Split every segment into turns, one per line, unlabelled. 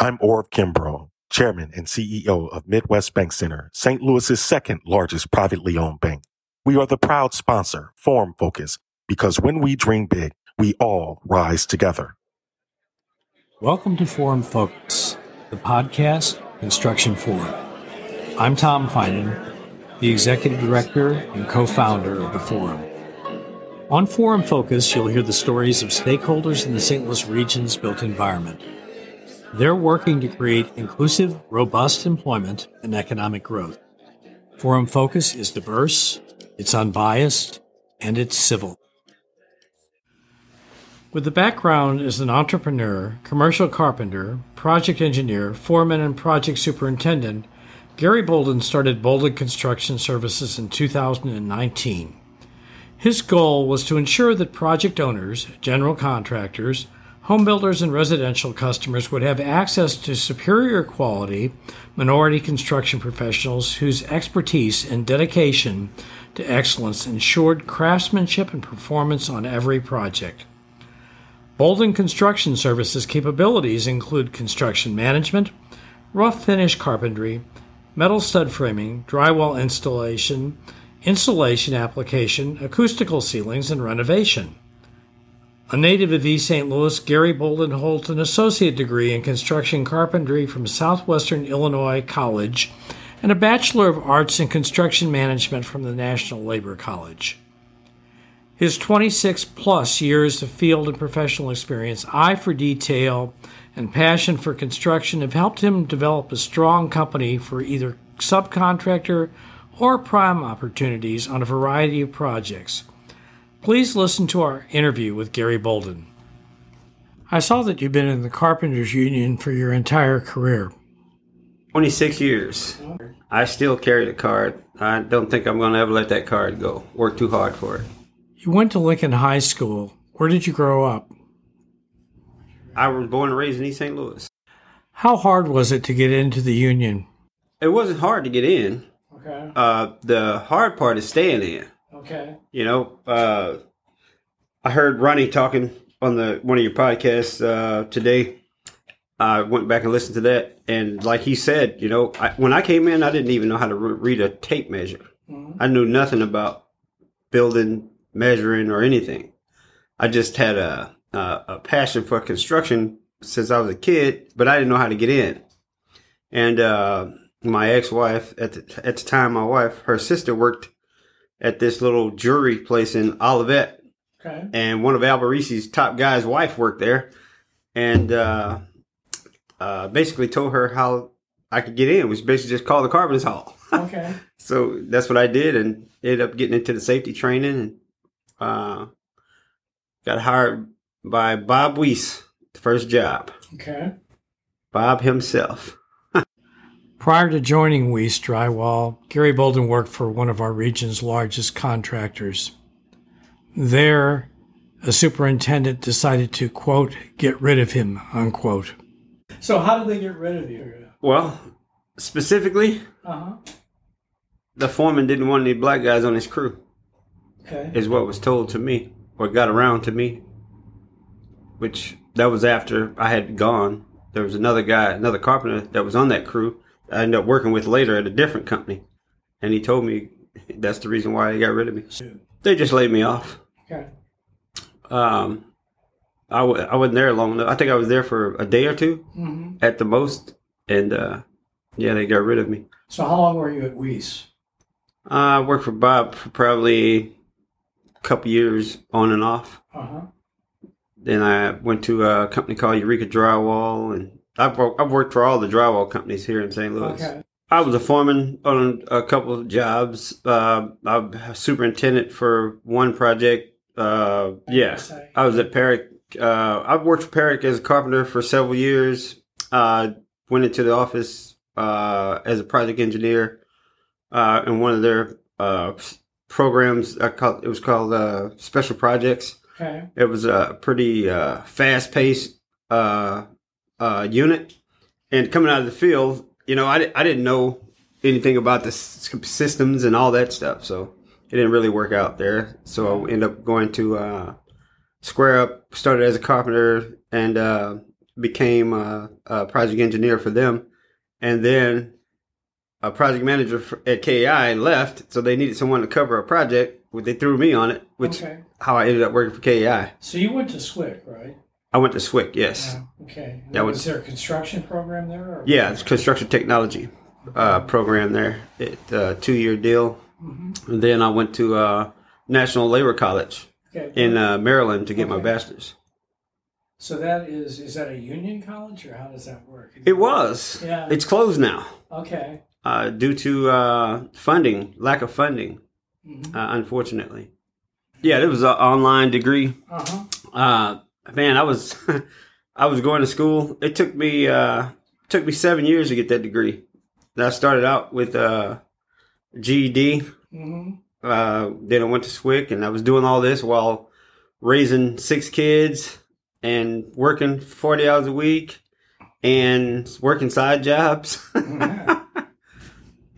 I'm Orv Kimbrough, Chairman and CEO of Midwest BankCentre, St. Louis's second largest privately owned bank. We are the proud sponsor, Forum Focus, because when we dream big, we all rise together.
Welcome to Forum Focus, the podcast Construction Forum. I'm Tom Finan, the Executive Director and co founder of the Forum. On Forum Focus, you'll hear the stories of stakeholders in the St. Louis region's built environment. They're working to create inclusive, robust employment and economic growth. Forum Focus is diverse, it's unbiased, and it's civil. With a background as an entrepreneur, commercial carpenter, project engineer, foreman, and project superintendent, Gary Bolden started Bolden Construction Services in 2019. His goal was to ensure that project owners, general contractors, homebuilders, and residential customers would have access to superior quality minority construction professionals whose expertise and dedication to excellence ensured craftsmanship and performance on every project. Bolden Construction Services capabilities include construction management, rough finish carpentry, metal stud framing, drywall installation, insulation application, acoustical ceilings, and renovation. A native of East St. Louis, Gary Bolden holds an associate degree in construction carpentry from Southwestern Illinois College and a Bachelor of Arts in Construction Management from the National Labor College. His 26 plus years of field and professional experience, eye for detail, and passion for construction have helped him develop a strong company for either subcontractor or prime opportunities on a variety of projects. Please listen to our interview with Gary Bolden. I saw that you've been in the Carpenters Union for your entire career.
26 years. I still carry the card. I don't think I'm going to ever let that card go. Work too hard for it.
You went to Lincoln High School. Where did you grow up?
I was born and raised in East St. Louis.
How hard was it to get into the union?
It wasn't hard to get in.
Okay.
Uh, the hard part is staying in.
Okay.
You know, uh, I heard Ronnie talking on the one of your podcasts uh, today. I went back and listened to that, and like he said, you know, I, when I came in, I didn't even know how to re- read a tape measure.
Mm-hmm.
I knew nothing about building, measuring, or anything. I just had a, a a passion for construction since I was a kid, but I didn't know how to get in. And uh, my ex-wife at the at the time, my wife, her sister worked at this little jewelry place in Olivet,
Okay.
and one of Alberici's top guys' wife worked there, and uh, uh, basically told her how I could get in, which basically just call the Carpenters Hall.
Okay.
so that's what I did, and ended up getting into the safety training, and uh, got hired by Bob Weiss, the first job.
Okay.
Bob himself.
Prior to joining Weiss Drywall, Gary Bolden worked for one of our region's largest contractors. There, a superintendent decided to, quote, get rid of him, unquote. So, how did they get rid of you?
Well, specifically,
Uh huh.
the foreman didn't want any black guys on his crew.
Okay.
is what was told to me or got around to me which that was after i had gone there was another guy another carpenter that was on that crew i ended up working with later at a different company and he told me that's the reason why they got rid of me they just laid me off
Okay.
um, I w- I wasn't there long enough i think i was there for a day or 2
Mm-hmm.
at the most and uh, yeah they got rid of me
So, how long were you at Weiss?
uh, i worked for bob for probably a couple years on and off
Uh huh.
Then I went to a company called Eureka Drywall, and I've, I've worked for all the drywall companies here in St. Louis.
Okay.
I was a foreman on a couple of jobs. Uh, I'm a superintendent for one project. Uh, yeah, I was at Paric. Uh, I've worked for Paric as a carpenter for several years. Uh, went into the office uh, as a project engineer uh, in one of their uh, programs. I call, it was called uh, Special Projects.
Okay.
It was a pretty uh, fast paced uh, uh, unit. And coming out of the field, you know, I, I didn't know anything about the systems and all that stuff. So it didn't really work out there. So I ended up going to uh, Square Up, started as a carpenter, and uh, became a, a project engineer for them, and then a project manager at KI left, so they needed someone to cover a project. They threw me on it, which
Okay.
how I ended up working for KI.
So you went to SWIC, right?
I went to SWIC, yes.
Yeah. Okay.
That was-
was there a construction program there? Or?
Yeah, it's construction technology uh, program there. It uh, two year deal.
Mm-hmm.
And then I went to uh, National Labor College
Okay.
in uh, Maryland to get my
Okay.
bachelor's.
so that is is that a union college or how does that work?
It was.
Yeah.
It's closed now
Okay.
uh, due to uh, funding, lack of funding,
Mhm.
uh, unfortunately. Yeah, it was an online degree.
Uh-huh.
Man, I was I was going to school. It took me uh, took me seven years to get that degree. And I started out with uh, GED.
hmm
Uh, then I went to SWIC, and I was doing all this while raising six kids and working forty hours a week and working side jobs.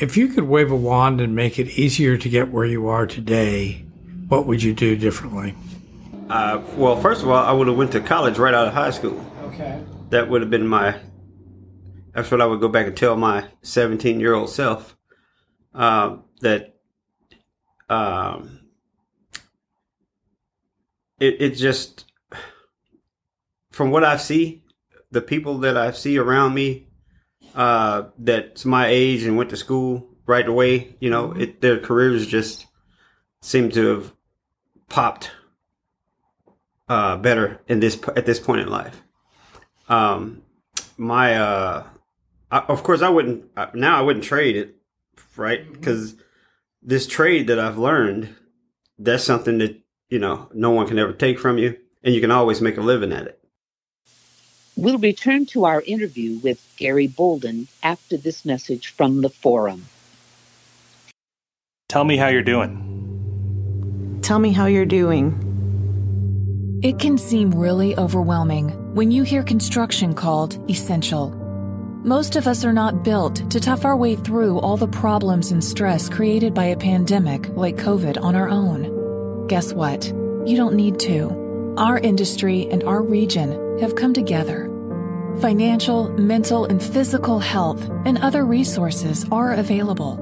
If you could wave a wand and make it easier to get where you are today, what would you do differently?
Uh, well, first of all, I would have went to college right out of high school.
Okay.
That would have been my. That's what I would go back and tell my seventeen-year-old self. Uh, that. Um. It it just. From what I see, the people that I see around me, uh, that's my age and went to school right away, you know, it their careers just seem to have popped uh, better in this at this point in life. Um, my uh, I, of course I wouldn't uh, now I wouldn't trade it, right? Because this trade that I've learned, that's something that you know no one can ever take from you, and you can always make a living at it.
We'll return to our interview with Gary Bolden after this message from the forum.
Tell me how you're doing.
Tell me how you're doing.
It can seem really overwhelming when you hear construction called essential. Most of us are not built to tough our way through all the problems and stress created by a pandemic like COVID on our own. Guess what? You don't need to. Our industry and our region have come together. Financial, mental, and physical health and other resources are available.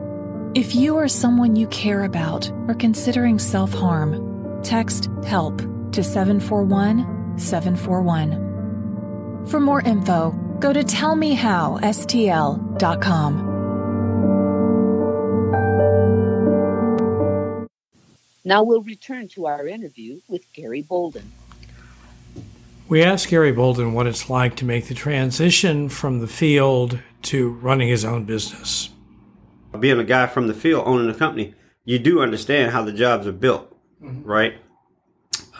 If you or someone you care about are considering self harm, text HELP to 741 741. For more info, go to tellmehowstl.com.
Now we'll return to our interview with Gary Bolden.
We asked Gary Bolden what it's like to make the transition from the field to running his own business.
Being a guy from the field owning a company, you do understand how the jobs are built, mm-hmm. right?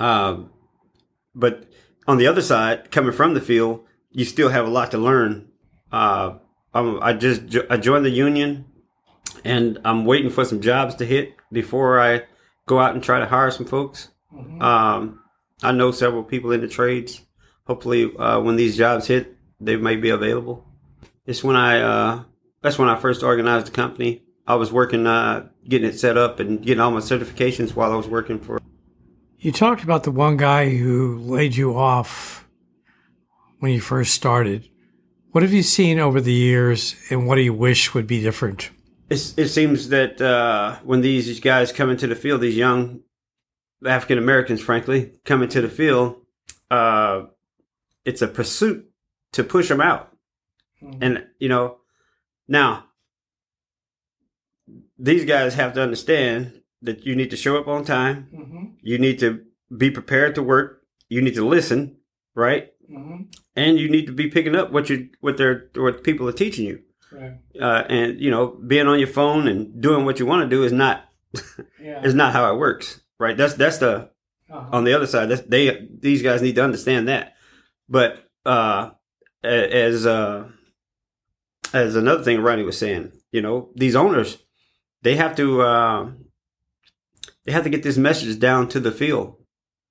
Um, but on the other side, coming from the field, you still have a lot to learn. Uh, I'm, I just jo- I joined the union, and I'm waiting for some jobs to hit before I go out and try to hire some folks. Um, I know several people in the trades. Hopefully, uh, when these jobs hit, they may be available. It's when I uh, that's when I first organized the company. I was working, uh, getting it set up and getting all my certifications while I was working for.
You talked about the one guy who laid you off when you first started. What have you seen over the years, and what do you wish would be different?
It's, it seems that uh, when these guys come into the field, these young African Americans, frankly, come into the field, uh, it's a pursuit to push them out. And, you know, now, these guys have to understand that you need to show up on time.
Mm-hmm.
You need to be prepared to work. You need to listen, right?
Mm-hmm.
And you need to be picking up what you what they're what people are teaching you.
Right.
Uh, and you know, being on your phone and doing what you want to do is not
Yeah.
is not how it works, right? That's that's the
Uh-huh.
on the other side. That's they these guys need to understand that. But uh, as uh, as another thing Ronnie was saying, you know, these owners they have to uh, they have to get this message down to the field,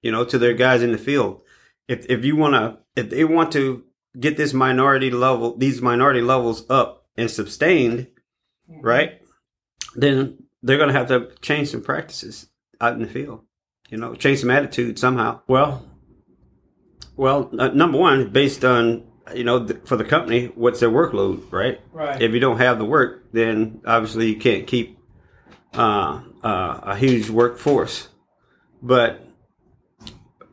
you know, to their guys in the field. If if you want to, if they want to get this minority level, these minority levels up and sustained, right? Then they're going to have to change some practices out in the field. You know, change some attitude somehow. Well, well, uh, number one, based on you know, th- for the company, what's their workload, right?
Right.
If you don't have the work, then obviously you can't keep uh, uh, a huge workforce. But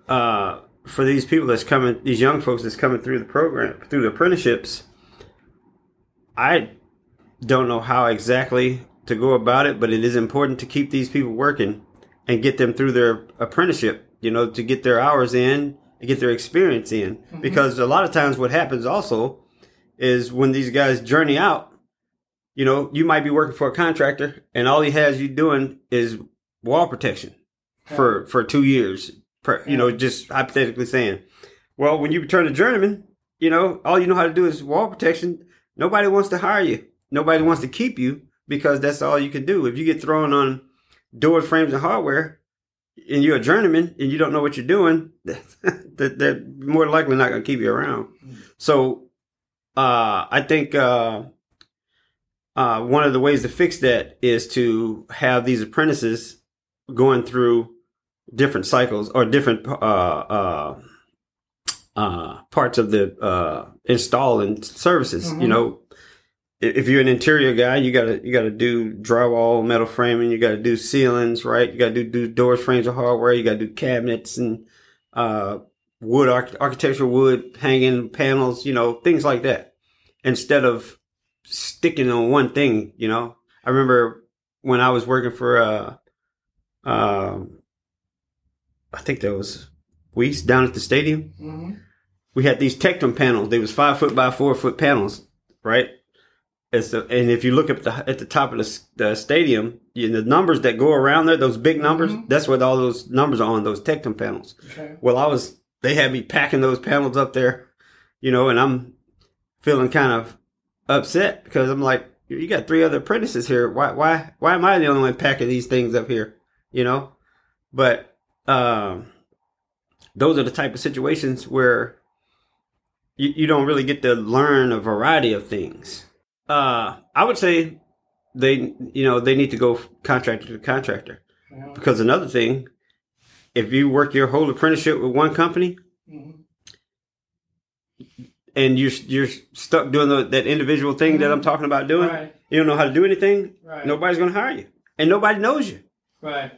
uh, for these people that's coming, these young folks that's coming through the program, through the apprenticeships, I don't know how exactly to go about it, but it is important to keep these people working and get them through their apprenticeship, you know, to get their hours in, to get their experience in. Because a lot of times what happens also is when these guys journey out, you know, you might be working for a contractor and all he has you doing is wall protection for for two years. Per, you know, just hypothetically saying. Well, when you return to journeyman, you know, all you know how to do is wall protection. Nobody wants to hire you. Nobody wants to keep you because that's all you can do. If you get thrown on doors, frames, and hardware, and you're a journeyman and you don't know what you're doing, that they're more likely not going to keep you around. So, uh, I think uh, uh, one of the ways to fix that is to have these apprentices going through different cycles or different uh, uh, uh, parts of the uh, install and services. You know, if you're an interior guy, you gotta you gotta do drywall, metal framing. You gotta do ceilings, right? You gotta do, do doors, frames, and hardware. You gotta do cabinets and uh, wood, arch- architectural wood, hanging panels. You know, things like that. Instead of sticking on one thing, you know. I remember when I was working for uh, um, I think that was Weiss down at the stadium. We had these Tectum panels. They was five foot by four foot panels, right? The, and if you look up the, at the top of the, the stadium, you, the numbers that go around there, those big numbers, that's what all those numbers are on those Tectum panels. Well, I was, they had me packing those panels up there, you know, and I'm feeling kind of upset because I'm like, you got three other apprentices here. Why, why, why am I the only one packing these things up here? You know, but um, those are the type of situations where you, you don't really get to learn a variety of things. Uh, I would say they, you know, they need to go contractor to contractor because another thing, if you work your whole apprenticeship with one company, and you're you're stuck doing the, that individual thing that I'm mm-hmm. talking about doing,
Right.
you don't know how to do anything.
Right.
Nobody's going to hire you, and nobody knows you.
Right.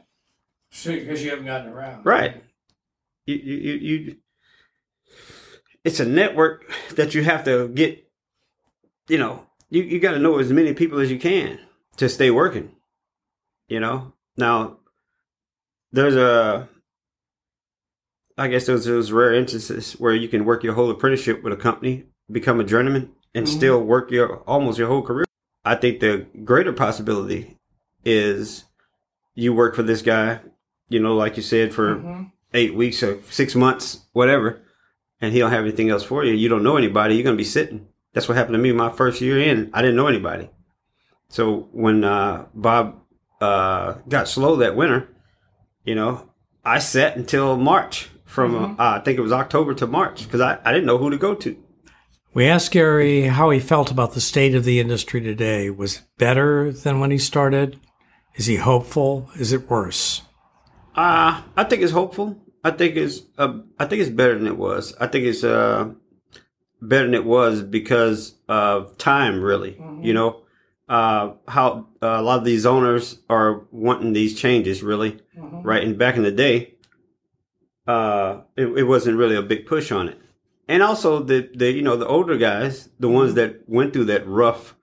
Because you haven't gotten around.
Right. You, you, you, you, it's a network that you have to get, you know, you, you got to know as many people as you can to stay working, you know? Now, there's a, I guess there's those rare instances where you can work your whole apprenticeship with a company, become a journeyman, and still work your almost your whole career. I think the greater possibility is you work for this guy, you know, like you said, for eight weeks or six months, whatever, and he don't have anything else for you. You don't know anybody. You're gonna be sitting. That's what happened to me my first year in. I didn't know anybody. So when uh, Bob uh, got slow that winter, you know, I sat until March from uh, I think it was October to March because I, I didn't know who to go to.
We asked Gary how he felt about the state of the industry today. Was it better than when he started? Is he hopeful? Is it worse?
Uh, I think it's hopeful. I think it's uh, I think it's better than it was. I think it's uh, better than it was because of time, really. You know, uh, how uh, a lot of these owners are wanting these changes, really, right? And back in the day, uh, it, it wasn't really a big push on it. And also the the you know the older guys, the ones that went through that rough,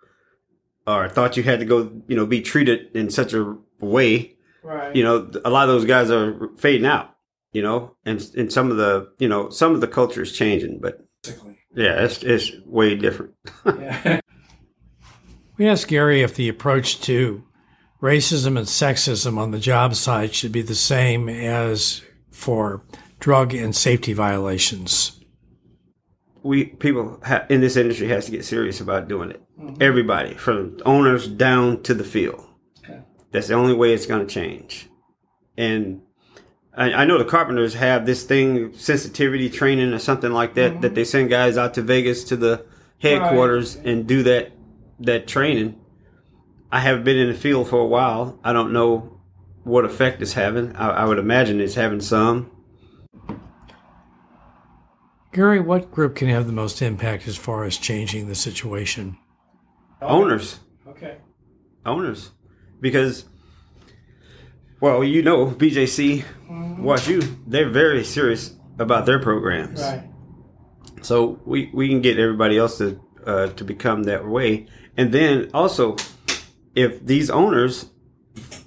or thought you had to go, you know, be treated in such a way
Right.
you know, a lot of those guys are fading out, you know, and and some of the, you know, some of the culture is changing, but yeah, it's it's way different.
We asked Gary if the approach to racism and sexism on the job site should be the same as for drug and safety violations.
we people ha- in this industry has to get serious about doing it. Everybody, from owners down to the field. That's the only way it's going to change. And I, I know the carpenters have this thing, sensitivity training or something like that, that they send guys out to Vegas to the headquarters and do that that training. I haven't been in the field for a while. I don't know what effect it's having. I, I would imagine it's having some.
Gary, what group can have the most impact as far as changing the situation?
Owners.
Okay.
Owners. Because, well, you know, BJC, Wash U, they're very serious about their programs.
Right.
So we, we can get everybody else to uh, to become that way. And then also, if these owners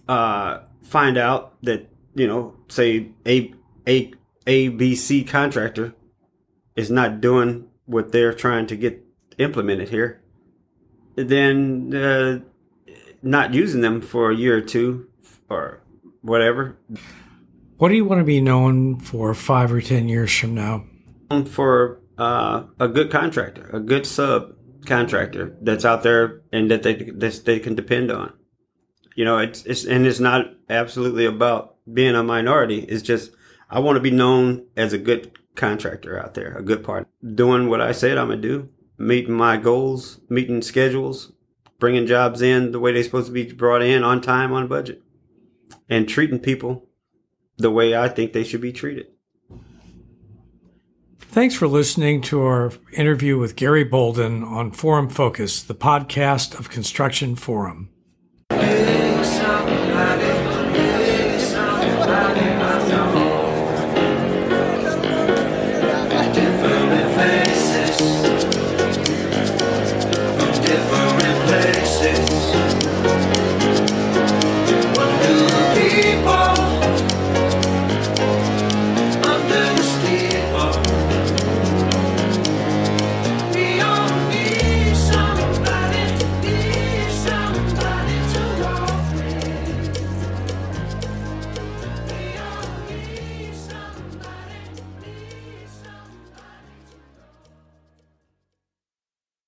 uh, find out that you know, say a a a B C contractor is not doing what they're trying to get implemented here, then uh, not using them for a year or two or whatever
What do you want to be known for five or ten years from now?
for uh, a good contractor, a good sub contractor that's out there and that they that they can depend on. You know, it's it's and it's not absolutely about being a minority. It's just I want to be known as a good contractor out there, a good partner, doing what I said I'm gonna do, meeting my goals, meeting schedules, bringing jobs in the way they're supposed to be brought in on time, on budget, and treating people the way I think they should be treated.
Thanks for listening to our interview with Gary Bolden on Forum Focus, the podcast of Construction Forum.